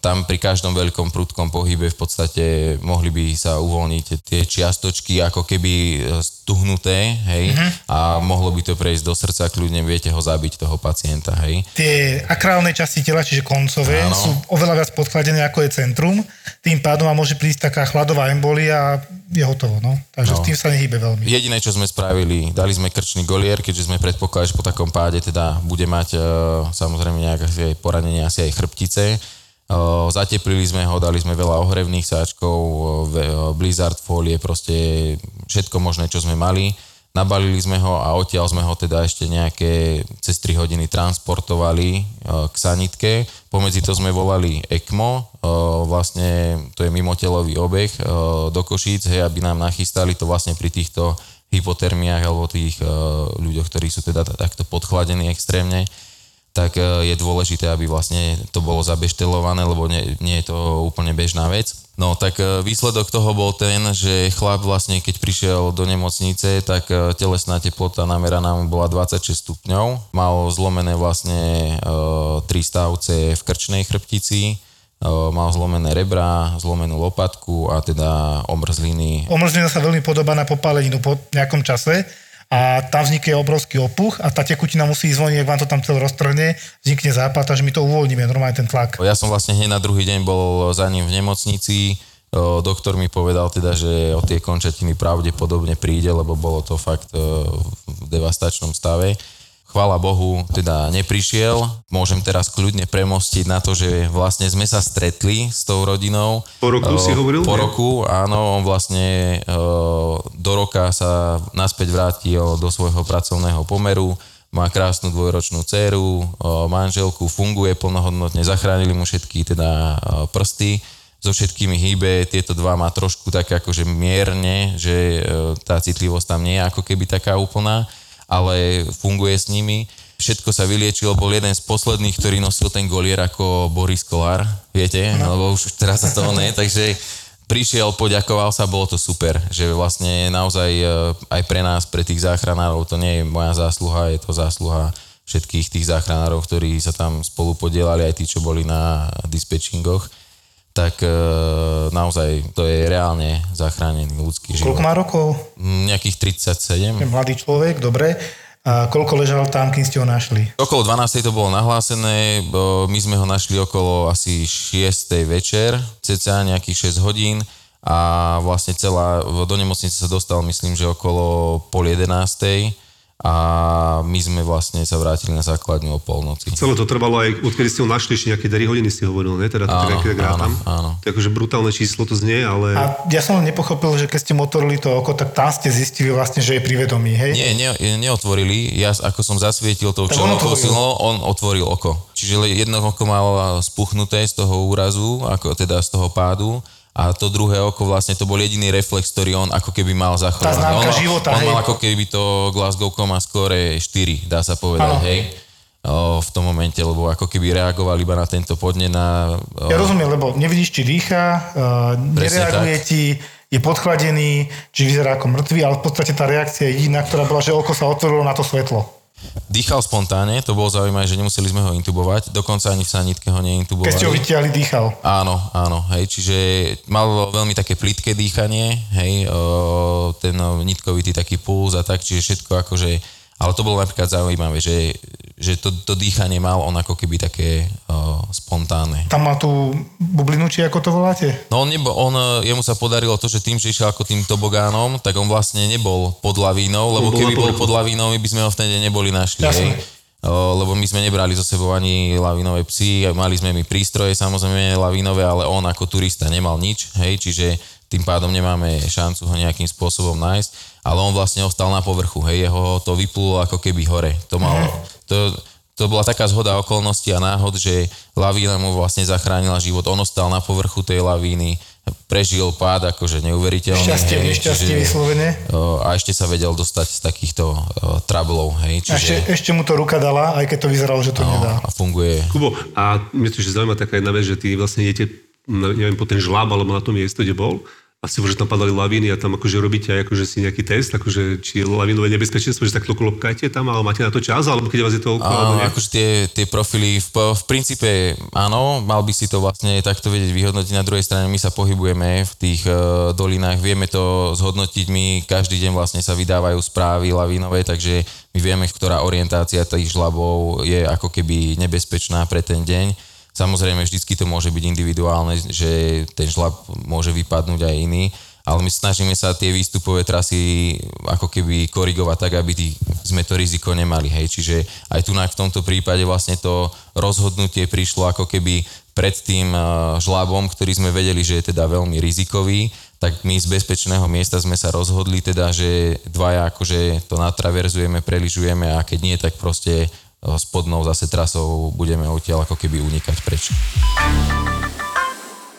tam pri každom veľkom prudkom pohybe v podstate mohli by sa uvoľniť tie čiastočky ako keby e, stuhnuté, hej, Mhm. a mohlo by to prejsť do srdca, kľudne viete ho zabiť, toho pacienta, hej. Tie akrálne časti tela, čiže koncové, Áno. sú oveľa viac podchladené ako je centrum. Tým pádom vám môže prísť taká chladová embolia a je hotovo. No. Takže No. s tým sa nehybe veľmi. Jediné, čo sme spravili, dali sme krčný golier, keďže sme predpokladali, že po takom páde teda bude mať e, samozrejme nejaké poranenie, asi aj chrbtice. Zateplili sme ho, dali sme veľa ohrevných sáčkov, blizzard fólie, proste všetko možné, čo sme mali. Nabalili sme ho a odtiaľ sme ho teda ešte nejaké cez 3 hodiny transportovali k sanitke. Pomedzi to sme volali ECMO, vlastne to je mimotelový obeh do Košíc, hej, aby nám nachystali to vlastne pri týchto hypotermiách alebo tých ľuďoch, ktorí sú teda takto podchládení extrémne tak e, je dôležité, aby vlastne to bolo zabeštelované, lebo nie, nie je to úplne bežná vec. No tak e, výsledok toho bol ten, že chlap vlastne, keď prišiel do nemocnice, tak e, telesná teplota nameraná mu bola 26 stupňov. Mal zlomené vlastne tri stavce v krčnej chrbtici, mal zlomené rebra, zlomenú lopatku a teda omrzliny Omrzlina sa veľmi podobá na popáleninu po nejakom čase a tam vznikne obrovský opuch a tá tekutina musí ísť von, ak vám to tam celé roztrhne, vznikne západ, až my to uvoľníme, normálne ten tlak. Ja som vlastne hneď na druhý deň bol za ním v nemocnici. Doktor mi povedal teda, že o tie končatiny pravdepodobne príde, lebo bolo to fakt v devastačnom stave. Chvála Bohu, teda neprišiel. Môžem teraz kľudne premostiť na to, že vlastne sme sa stretli s tou rodinou. Po roku O, si hovoril, Po nie? roku, áno, on vlastne o, do roka sa naspäť vrátil do svojho pracovného pomeru. Má krásnu dvojročnú dceru, o, manželku, funguje plnohodnotne, zachránili mu všetky teda o, prsty, so všetkými hýbe, tieto dva má trošku tak akože mierne, že tá citlivosť tam nie je ako keby taká úplná, ale funguje s nimi. Všetko sa vyliečilo, bol jeden z posledných, ktorý nosil ten golier ako Boris Kolár, viete, no. lebo už teraz sa toho ne, takže prišiel, poďakoval sa, bolo to super, že vlastne naozaj e, aj pre nás, pre tých záchranárov, to nie je moja zásluha, je to zásluha všetkých tých záchranárov, ktorí sa tam spolu podielali, aj tí, čo boli na dispečingoch, tak e, naozaj to je reálne zachránený ľudský život. Koľko má rokov? Mm, Nejakých 37. Je mladý človek, dobre. A koľko ležal tam, kým ste ho našli? Okolo 12. to bolo nahlásené, my sme ho našli okolo asi 6. večer, cca nejakých 6 hodín a vlastne celá, do nemocnice sa dostal myslím, že okolo pol 11. a my sme vlastne sa vrátili na základňu o polnoci. Celé to trvalo aj, odkedy ste ho našli, ešte nejaké 3 hodiny si hovoril, ne? Teda to Áno, tak, keď rátam. áno, áno. To je akože brutálne číslo to znie, ale... A ja som nepochopil, že keď ste mu otvorili to oko, tak tam ste zistili vlastne, že je privedomý, hej? Nie, ne, neotvorili. Ja ako som zasvietil tou otvoril. silnou, on otvoril oko. Čiže jedno oko mal spuchnuté z toho úrazu, ako teda z toho pádu a to druhé oko vlastne to bol jediný reflex, ktorý on ako keby mal zachovať. Tá známka on, života, on hej. mal ako keby to Glasgow Coma score 4, dá sa povedať, Áno. hej. O, v tom momente, lebo ako keby reagoval iba na tento podne na... O, Ja rozumiem, lebo nevidíš, či dýcha, uh, nereaguje tak. ti, je podchladený, či vyzerá ako mŕtvý, ale v podstate tá reakcia je jediná, ktorá bola, že oko sa otvorilo na to svetlo. Dýchal spontánne, to bolo zaujímavé, že nemuseli sme ho intubovať, dokonca ani v sanitke ho neintubovali. Keď ste ho vytiahli, dýchal. Áno, áno, hej, čiže mal veľmi také plitké dýchanie, hej, o, ten nitkovitý taký puls a tak, čiže všetko akože, ale to bolo napríklad zaujímavé, že, že to, to dýchanie mal on ako keby také o, spontánne. Tam má tú bublinu, či ako to voláte? No on, nebo, on, e, jemu sa podarilo to, že tým, že išiel ako tým tobogánom, tak on vlastne nebol pod lavínou, lebo bol keby bol pod lavínou, my by sme ho v ten deň neboli našli, Jasné. hej. O, lebo my sme nebrali zo sebou ani lavínové psy, mali sme my prístroje samozrejme lavínové, ale on ako turista nemal nič, hej, čiže tým pádom nemáme šancu ho nejakým spôsobom nájsť, ale on vlastne ostal na povrchu, hej, jeho to vyplulo ako keby hore. To mal, to, to bola taká zhoda okolností a náhod, že lavína mu vlastne zachránila život. On ostal na povrchu tej lavíny, prežil pád akože neuveriteľný. Šťastie, hej, nešťastie čiže, vyslovene. A ešte sa vedel dostať z takýchto o, troublov, hej, A ešte, čiže ešte mu to ruka dala, aj keď to vyzeralo, že to no, nedá. a funguje. Kubo, a mňa to ešte zaujíma taká jedna vec, že ty vlastne idete, na- neviem, po ten žlab alebo na to miesto, kde bol a si že tam padali lavíny a tam akože robíte aj akože si nejaký test, akože či je lavinové nebezpečenstvo, že takto klopkajte tam, ale máte na to čas, alebo keď vás je toľko, alebo Áno, akože tie, tie profily v, v princípe áno, mal by si to vlastne takto vedieť vyhodnotiť. Na druhej strane my sa pohybujeme v tých uh, dolinách, vieme to zhodnotiť, my každý deň vlastne sa vydávajú správy lavínové, takže my vieme, ktorá orientácia tých žlabov je ako keby nebezpečná pre ten deň. Samozrejme, vždycky to môže byť individuálne, že ten žlab môže vypadnúť aj iný, ale my snažíme sa tie výstupové trasy ako keby korigovať tak, aby tý, sme to riziko nemali. Hej. Čiže aj tu v tomto prípade vlastne to rozhodnutie prišlo ako keby pred tým eh, žlabom, ktorý sme vedeli, že je teda veľmi rizikový, tak my z bezpečného miesta sme sa rozhodli teda, že dvaja akože to natraverzujeme, preližujeme a keď nie, tak proste spodnou zase trasou budeme odtiaľ ako keby unikať preč.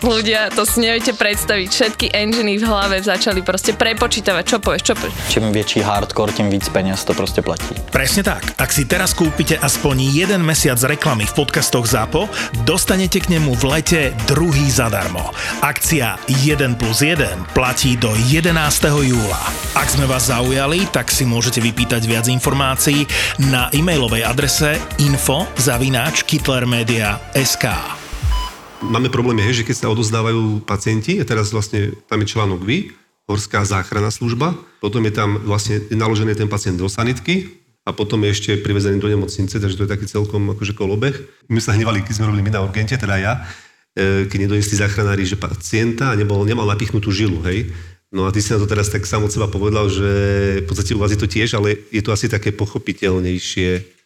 Ľudia, to si neviete predstaviť. Všetky enginy v hlave začali proste prepočítavať, čo povieš, čo povieš. Čím väčší hardcore, tým víc peniaz to proste platí. Presne tak. Ak si teraz kúpite aspoň jeden mesiac reklamy v podcastoch ZAPO, dostanete k nemu v lete druhý zadarmo. Akcia 1 plus 1 platí do 11. júla. Ak sme vás zaujali, tak si môžete vypýtať viac informácií na e-mailovej adrese info zavináč kitlermedia.sk. Máme problém je, že keď sa odozdávajú pacienti, a teraz vlastne tam je článok vy, Horská záchranná služba, potom je tam vlastne naložený ten pacient do sanitky a potom je ešte privezený do nemocnice, takže to je taký celkom akože kolobeh. My sa hnevali, keď sme robili my na urgente, teda ja, e, keď nedonesli záchranári, že pacienta nebol, nemal napichnutú žilu, hej. No a ty si na to teraz tak sám od seba povedal, že v podstate u vás je to tiež, ale je to asi také pochopiteľnejšie,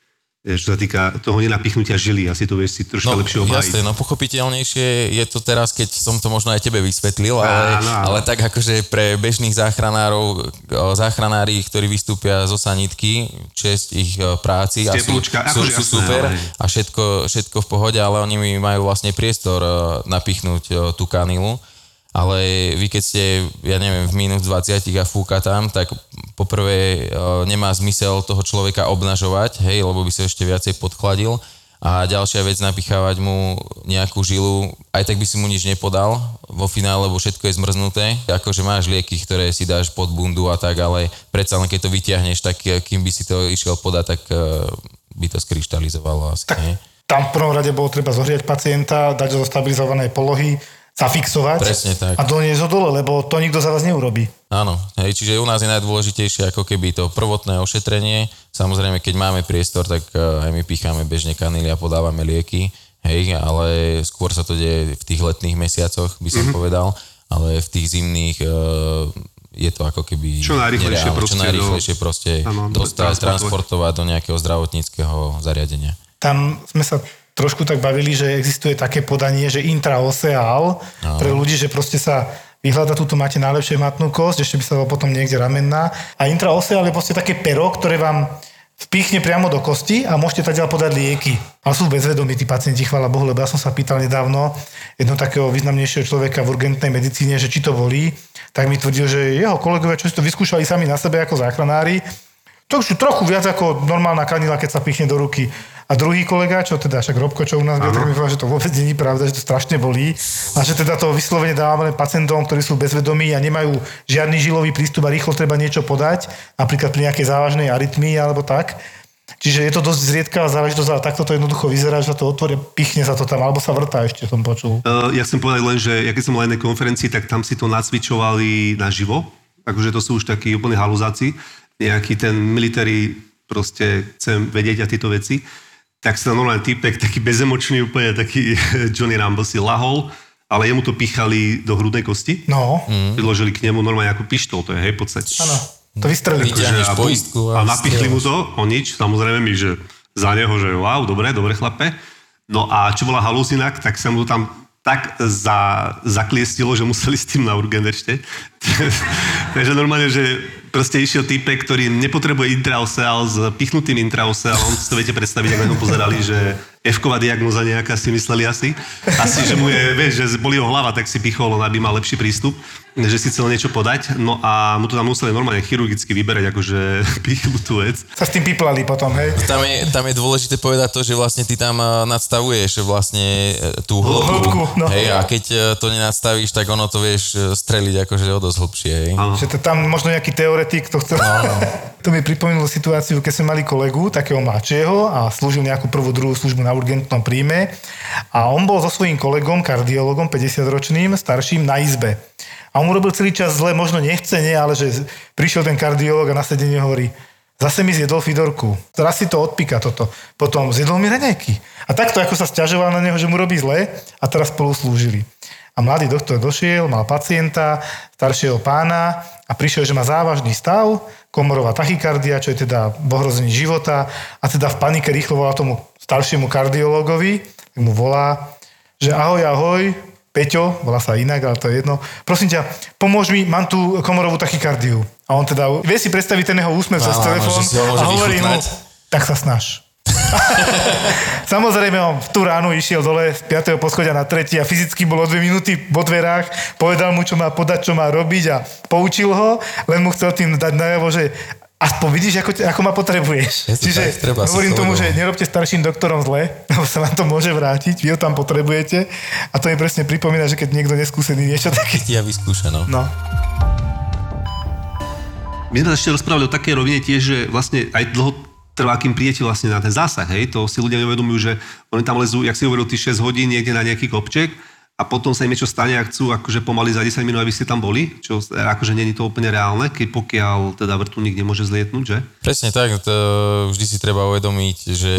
čo sa týka toho nenapichnutia žily, asi to vieš si troška lepšie obhájiť. Jasné, no pochopiteľnejšie je to teraz, keď som to možno aj tebe vysvetlil, ale, Áno, áno. ale tak akože pre bežných záchranárov, o, záchranári, ktorí vystúpia zo sanitky, česť ich o, práci a sú, sú, akože sú jasné, super ale- a všetko, všetko v pohode, ale oni majú vlastne priestor napichnúť tú kanilu. Ale vy keď ste, ja neviem, v minus 20 a fúka tam, tak poprvé e, nemá zmysel toho človeka obnažovať, hej, lebo by sa ešte viacej podchladil. A ďalšia vec, napichávať mu nejakú žilu, aj tak by si mu nič nepodal vo finále, lebo všetko je zmrznuté. Akože máš lieky, ktoré si dáš pod bundu a tak, ale predsa len keď to vyťahneš, tak e, kým by si to išiel podať, tak e, by to skrištalizovalo asi. nie? Tam v prvom rade bolo treba zohriať pacienta, dať do stabilizovanej polohy, zafixovať Presne tak. a doniesť ho dole, lebo to nikto za vás neurobí. Áno, hej, čiže u nás je najdôležitejšie ako keby to prvotné ošetrenie. Samozrejme, keď máme priestor, tak e, aj my picháme bežne kanily a podávame lieky, hej, ale skôr sa to deje v tých letných mesiacoch, by som Mhm. mm-hmm. povedal, ale v tých zimných e, je to ako keby Čo najrýchlejšie nereálne. proste Čo najrýchlejšie do- proste áno, dostať, transportovať. transportovať do nejakého zdravotníckého zariadenia. Tam sme sa trošku tak bavili, že existuje také podanie, že intraoseál Áno. pre ľudí, že proste sa vyhľada, tu máte najlepšie hmatnú kosť, ešte by sa dalo potom niekde ramenná. A intraoseál je proste také pero, ktoré vám vpichne priamo do kosti a môžete ďalej podať lieky. Ale sú bezvedomí tí pacienti, chvála Bohu, lebo ja som sa pýtal nedávno jedno takého významnejšieho človeka v urgentnej medicíne, že či to volí, tak mi tvrdil, že jeho kolegovia, čo si to vyskúšali sami na sebe ako záchranári, to už trochu viac ako normálna kanila, keď sa pichne do ruky. A druhý kolega, čo teda však Robko, čo u nás bol, tak mi povedal, že to vôbec není pravda, že to strašne bolí. A že teda to vyslovene dávame pacientom, ktorí sú bezvedomí a nemajú žiadny žilový prístup a rýchlo treba niečo podať, napríklad pri nejakej závažnej arytmii alebo tak. Čiže je to dosť zriedkavá záležitosť, ale takto to jednoducho vyzerá, že sa to otvorí, pichne sa to tam, alebo sa vrtá ešte, som počul. Uh, ja chcem povedať len, že ja keď som bol na jednej konferencii, tak tam si to nacvičovali naživo. Takže to sú už takí úplne haluzáci. Nejaký ten military proste chcem vedieť a tieto veci. Tak sa normálne typek, taký bezemočný úplne, taký [LAUGHS] Johnny Rumble si lahol, ale jemu to pichali do hrudnej kosti. No. Mm. Priložili k nemu normálne ako pištol, to je hej, v podstate. Áno, to vystrelí. Vyťahneš a, poistku a a napichli mu to, o nič, samozrejme mi, že za neho, že wow, dobre, dobre chlape. No a čo bola haluzinak, tak sa mu to tam tak za, zakliestilo, že museli s tým na urgent ešte. [LAUGHS] Takže normálne, že proste išiel typek, ktorý nepotrebuje intraoseál s pichnutým intraoseálom, si to viete predstaviť, ako na pozerali, že F-ková diagnoza nejaká si mysleli asi. Asi, že mu je, vieš, že boli ho hlava, tak si pichol, aby mal lepší prístup, že si chcel niečo podať. No a mu to tam museli normálne chirurgicky vyberať, akože [LAUGHS] pichlu tú vec. Sa s tým piplali potom, hej? Tam je, tam je dôležité povedať to, že vlastne ty tam eh, nadstavuješ vlastne eh, tú hĺbku. Hĺbku, no. Hej, a keď eh, to nenadstavíš, tak ono to vieš streliť akože o dosť hlbšie, hej. Že to tam možno nejaký teoretik to chcel. [LAUGHS] to mi pripomínalo situáciu, keď sme mali kolegu, takého mladšieho a slúžil nejakú prvú, druhú službu na urgentnom príjme a on bol so svojím kolegom, kardiologom, 50-ročným, starším, na izbe. A on mu robil celý čas zle, možno nechcene, ale že prišiel ten kardiolog a na sedenie hovorí, zase mi zjedol Fidorku. Teraz si to odpíka toto. Potom zjedol mi raňajky. A takto, ako sa stiažoval na neho, že mu robí zle a teraz spolu slúžili. A mladý doktor došiel, mal pacienta, staršieho pána a prišiel, že má závažný stav, komorová tachykardia, čo je teda v ohrození života a teda v panike rýchlo volá tomu staršiemu kardiologovi, tak mu volá, že ahoj, ahoj, Peťo, volá sa inak, ale to je jedno. Prosím ťa, pomôž mi, mám tu komorovú tachykardiu. A on teda, vie si predstaviť ten jeho úsmev cez telefón a hovorí mu, tak sa snaž. [LAUGHS] Samozrejme, on v tú ránu išiel dole z 5. poschodia na 3. a fyzicky bol o 2 minúty vo dverách, povedal mu, čo má podať, čo má robiť a poučil ho, len mu chcel tým dať najavo, že aspoň vidíš, ako, ako ma potrebuješ. Je to Čiže tak, treba hovorím tomu, že nerobte starším doktorom zle, [LAUGHS] lebo sa vám to môže vrátiť, vy ho tam potrebujete a to mi presne pripomína, že keď niekto neskúsený niečo také... Ja vyskúšeno. No. My sme ešte rozprávali o takej rovine tiež, že vlastne aj dlho trvá, kým prídete vlastne na ten zásah, hej, to si ľudia neuvedomujú, že oni tam lezú, jak si hovoril, ty 6 hodín niekde na nejaký kopček a potom sa im niečo stane a chcú akože pomaly za 10 minút, aby ste tam boli, čo akože není to úplne reálne, keď pokiaľ teda vrtulník nemôže zlietnúť, že? Presne tak, to vždy si treba uvedomiť, že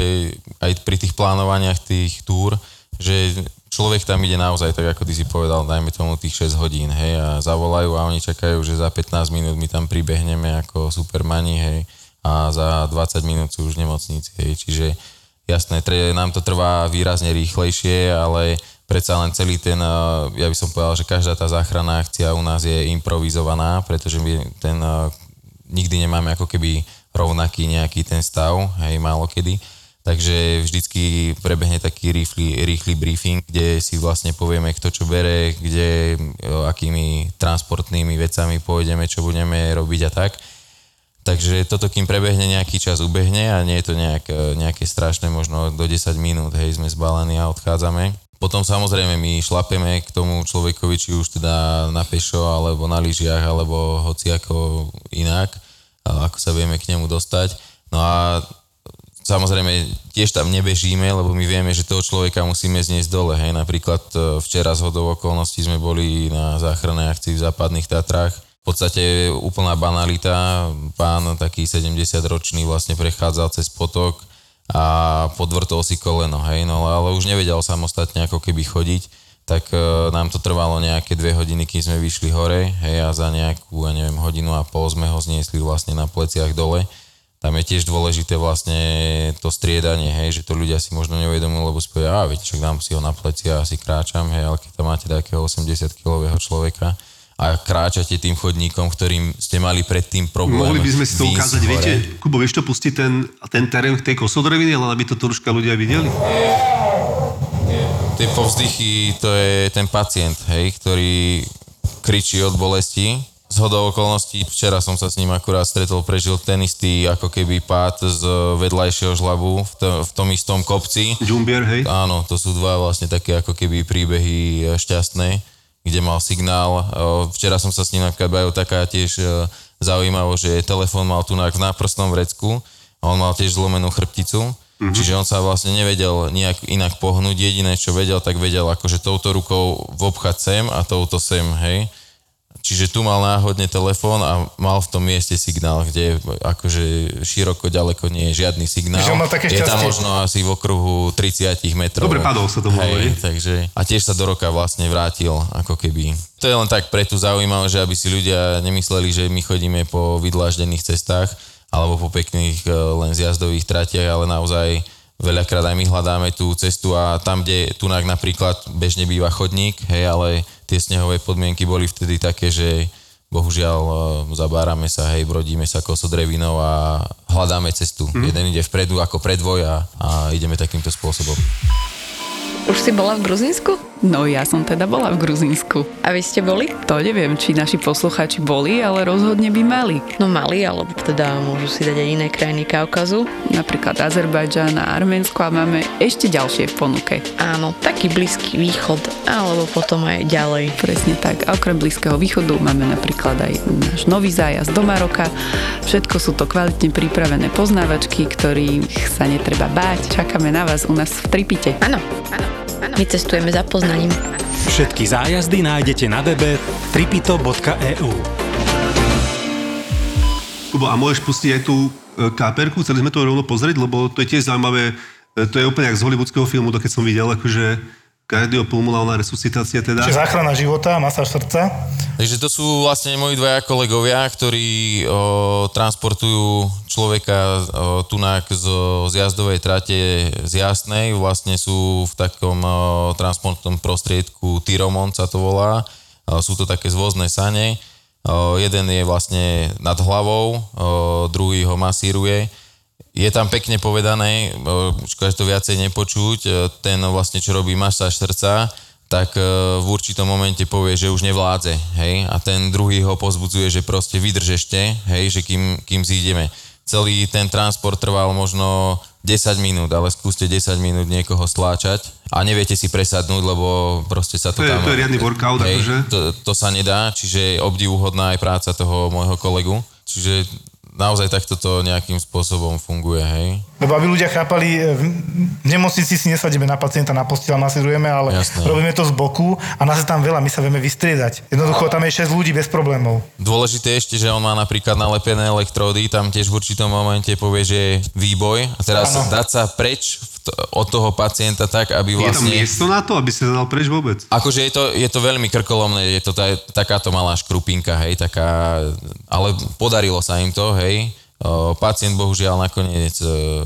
aj pri tých plánovaniach tých túr, že človek tam ide naozaj, tak ako ty si povedal, dajme tomu tých 6 hodín, hej, a zavolajú a oni čakajú, že za 15 minút my tam pribehneme ako supermani, hej, a za 20 minút sú už v nemocnici, hej, čiže jasné, tre, nám to trvá výrazne rýchlejšie, ale predsa len celý ten, eh, ja by som povedal, že každá tá záchranná akcia u nás je improvizovaná, pretože my ten eh, nikdy nemáme ako keby rovnaký nejaký ten stav, hej, málo kedy. Takže vždycky prebehne taký rýchly, rýchly briefing, kde si vlastne povieme, kto čo bere, kde, e, akými transportnými vecami pôjdeme, čo budeme robiť a tak. Takže toto, kým prebehne nejaký čas, ubehne a nie je to nejak, e, nejaké strašné, možno do 10 minút, hej, sme zbalení a odchádzame. Potom samozrejme my šlapeme k tomu človekovi, či už teda na pešo, alebo na lyžiach, alebo hoci ako inak, ako sa vieme k nemu dostať. No a samozrejme tiež tam nebežíme, lebo my vieme, že toho človeka musíme zniesť dole. Hej. Napríklad e, včera z hodou okolností sme boli na záchrannej akcii v západných Tatrách. V podstate úplná banalita. Pán taký 70-ročný vlastne prechádzal cez potok a podvrtol si koleno, hej, no ale už nevedel samostatne ako keby chodiť, tak e, nám to trvalo nejaké dve hodiny, kým sme vyšli hore, hej, a za nejakú, ja neviem, hodinu a pol sme ho zniesli vlastne na pleciach dole. Tam je tiež dôležité vlastne to striedanie, hej, že to ľudia si možno neuvedomujú, lebo si povedia, a viete, však dám si ho na pleci a asi kráčam, hej, ale keď tam máte takého 80-kilového človeka a kráčate tým chodníkom, ktorým ste mali predtým problém. Mohli by sme si to ukázať, hore. viete, Kubo, vieš to pustiť ten, ten terén tej kosodreviny, len aby to troška ľudia videli? Tie povzdychy, to je ten pacient, hej, ktorý kričí od bolesti. z hodou okolností, včera som sa s ním akurát stretol, prežil ten istý ako keby pád z vedľajšieho žlabu v, to, v tom istom kopci. Jumbier, hej? Áno, to sú dva vlastne také ako keby príbehy šťastné, kde mal signál. E, Včera som sa s ním napríklad bavil taká tiež e, zaujímavo, že telefón mal tu na v náprstnom vrecku a on mal tiež zlomenú chrbticu. Mhm. Čiže on sa vlastne nevedel nejak inak pohnúť. Jediné, čo vedel, tak vedel akože touto rukou vobchať sem a touto sem, hej. Čiže tu mal náhodne telefón a mal v tom mieste signál, kde akože široko, ďaleko nie je žiadny signál. Že mal také je tam možno asi v okruhu 30 metrov. Dobre padol sa tomu, hej. Takže, a tiež sa do roka vlastne vrátil, ako keby. To je len tak pre tú zaujímavé, že aby si ľudia nemysleli, že my chodíme po vydláždených cestách alebo po pekných e, len zjazdových tratiach, ale naozaj veľakrát aj my hľadáme tú cestu a tam, kde tunak napríklad bežne býva chodník, hej, ale tie snehové podmienky boli vtedy také, že bohužiaľ e, zabárame sa, hej, brodíme sa kosodrevinou a hľadáme cestu. Mhm. Jeden ide vpredu ako predvoj a, a ideme takýmto spôsobom. Už si bola v Gruzínsku? No ja som teda bola v Gruzínsku. A vy ste boli? To neviem, či naši posluchači boli, ale rozhodne by mali. No mali, alebo teda môžu si dať aj iné krajiny Kaukazu. Napríklad Azerbajdžan a Arménsko a máme ešte ďalšie v ponuke. Áno, taký blízky východ, alebo potom aj ďalej. Presne tak. A okrem Blízkeho východu máme napríklad aj náš nový zájazd do Maroka. Všetko sú to kvalitne pripravené poznávačky, ktorých sa netreba báť. Čakáme na vás u nás v Tripite. Áno, áno. My cestujeme za poznaním. Všetky zájazdy nájdete na webe tripito.eu. Kubo, a môžeš pustiť aj tú e, káperku, chceli sme to rovno pozrieť, lebo to je tiež zaujímavé, e, to je úplne jak z hollywoodského filmu, to keď som videl, akože kardiopulmonálna resuscitácia teda. Čiže záchrana života, masáž srdca. Takže to sú vlastne moji dvaja kolegovia, ktorí o, transportujú človeka o, tunak z, z jazdovej trate z Jasnej. Vlastne sú v takom o, transportnom prostriedku Tyromon sa to volá. O, sú to také zvozné sane. O, jeden je vlastne nad hlavou, o, druhý ho masíruje. Je tam pekne povedané, škoda, to viacej nepočuť, o, ten vlastne, čo robí masáž srdca, tak e, v určitom momente povie, že už nevládze, hej, a ten druhý ho pozbudzuje, že proste vydrž ešte, hej, že kým, kým zídeme. Celý ten transport trval možno 10 minút, ale skúste 10 minút niekoho stláčať a neviete si presadnúť, lebo proste sa to, To je- tam... to je riadny workout, akože. To, to sa nedá, čiže obdivuhodná aj práca toho môjho kolegu. Čiže naozaj takto to nejakým spôsobom funguje, hej. Lebo aby ľudia chápali, e, v nemocnici si nesadíme na pacienta na posteľ, masírujeme, ale Jasné. robíme to z boku a nás je tam veľa, my sa vieme vystriedať. Jednoducho tam je 6 ľudí bez problémov. Dôležité je ešte, že on má napríklad nalepené elektródy, tam tiež v určitom momente povie, že je výboj a teraz Áno. dať sa preč v od toho pacienta tak, aby Je tam vlastne... miesto na to, aby sa dal preč vôbec? Akože je to, je to veľmi krkolomné, je to taj, takáto malá škrupinka, hej, taká, ale podarilo sa im to, hej. O, pacient bohužiaľ nakoniec e,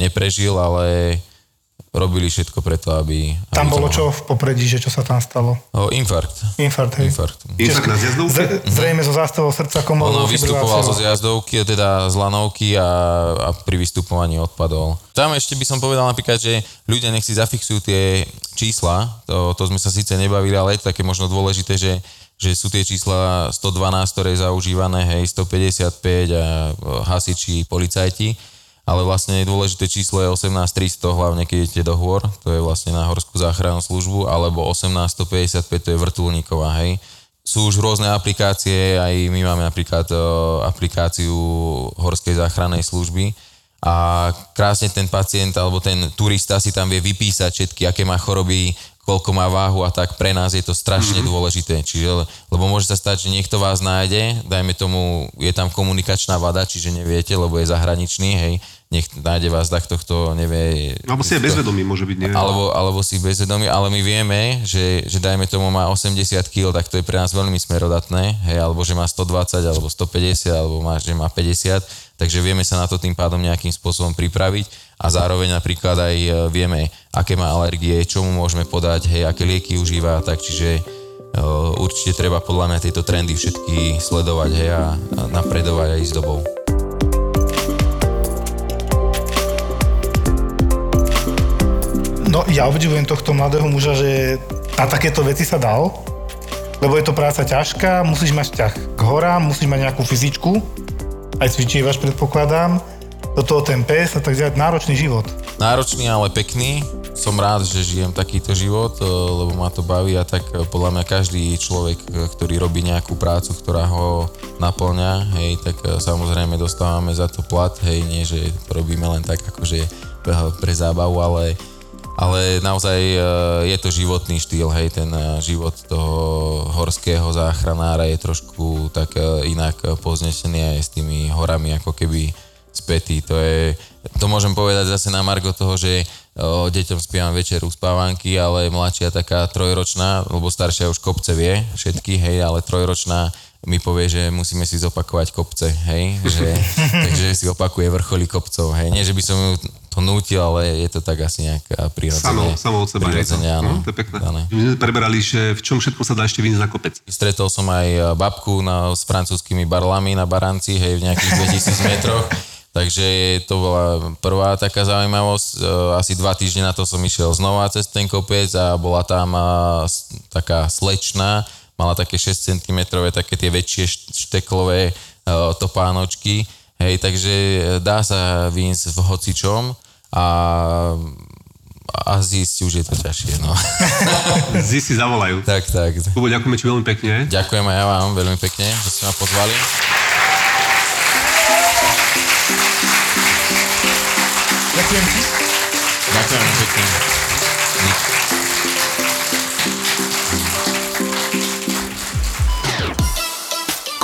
neprežil, ale robili všetko preto, aby... Tam aby bolo čo v popredí, že čo sa tam stalo? O, infarkt. Infarkt, hej. Infarkt. Infarkt na zjazdovke? Zre- Zrejme zo zástavou srdca Ono komorovou vystupoval zo zjazdovky, teda z lanovky a, a pri vystupovaní odpadol. Tam ešte by som povedal napríklad, že ľudia nech si zafixujú tie čísla, to, to sme sa síce nebavili, ale je to také možno dôležité, že, že sú tie čísla 112, ktoré je zaužívané, hej, 155 a o, hasiči, policajti, ale vlastne dôležité číslo je 18300, hlavne keď idete do hôr, to je vlastne na horskú záchrannú službu, alebo 18155, to je vrtulníková, hej sú už rôzne aplikácie, aj my máme napríklad e, aplikáciu Horskej záchrannej služby a krásne ten pacient alebo ten turista si tam vie vypísať všetky, aké má choroby, koľko má váhu a tak pre nás je to strašne mm-hmm. dôležité. Čiže, lebo môže sa stať, že niekto vás nájde, dajme tomu, je tam komunikačná vada, čiže neviete, lebo je zahraničný, hej, nech nájde vás takto, kto nevie... Alebo si aj bezvedomý môže byť, nie? Alebo, alebo si bezvedomý, ale my vieme, že, že dajme tomu má 80 kg, tak to je pre nás veľmi smerodatné, hej, alebo že má 120, alebo 150, alebo má, že má 50, takže vieme sa na to tým pádom nejakým spôsobom pripraviť a zároveň napríklad aj e, vieme, aké má alergie, čo mu môžeme podať, hej, aké lieky užíva, tak čiže uh, určite treba podľa mňa tieto trendy všetky sledovať, hej, a, a napredovať aj s dobou. Ja obdivujem tohto mladého muža, že na takéto veci sa dal. lebo je to práca ťažká, musíš mať vzťah k horám, musíš mať nejakú fyzičku, aj cvičívaš predpokladám, do toho ten pes a tak ďalej, náročný život. Náročný, ale pekný. Som rád, že žijem takýto život, e, lebo ma to baví a tak e, podľa mňa každý človek, e, ktorý robí nejakú prácu, ktorá ho naplňa, hej, tak samozrejme dostávame za to plat, hej, nie, že to robíme len tak akože pre zábavu, ale, ale naozaj e, je to životný štýl, hej, ten e, život toho horského záchranára je trošku tak e, inak poznesený aj s tými horami, ako keby spätý. To je, to môžem povedať zase na margo toho, že deťom spievam večer uspávanky, ale mladšia taká trojročná, lebo staršia už kopce vie, všetky, hej, ale trojročná mi povie, že musíme si zopakovať kopce, hej, že, [LAUGHS] takže si opakuje vrcholy kopcov, hej, nie, že by som ju to nútil, ale je to tak asi nejak prirodzene. Samo, samo od seba. Prirodzene, áno. No, to je pekné. Dané. My sme preberali, že v čom všetko sa dá ešte vyniesť na kopec. Stretol som aj babku na, s francúzskými barlami na Baranci, hej, v nejakých 2000 metroch. Takže to bola prvá taká zaujímavosť. E, Asi dva týždne na to som išiel znova cez ten kopec a bola tam s- taká slečná, mala také 6 cm, také tie väčšie št- šteklové e, topánočky. Hej, takže e, dá sa vyjsť v hocičom a a zísť už je to ťažšie, no. [LAUGHS] Zí si zavolajú. Tak, tak. Kubo, ďakujeme ti veľmi pekne. Ďakujem aj ja vám veľmi pekne, že ste ma pozvali. Ďakujem ti. Ďakujem pekne.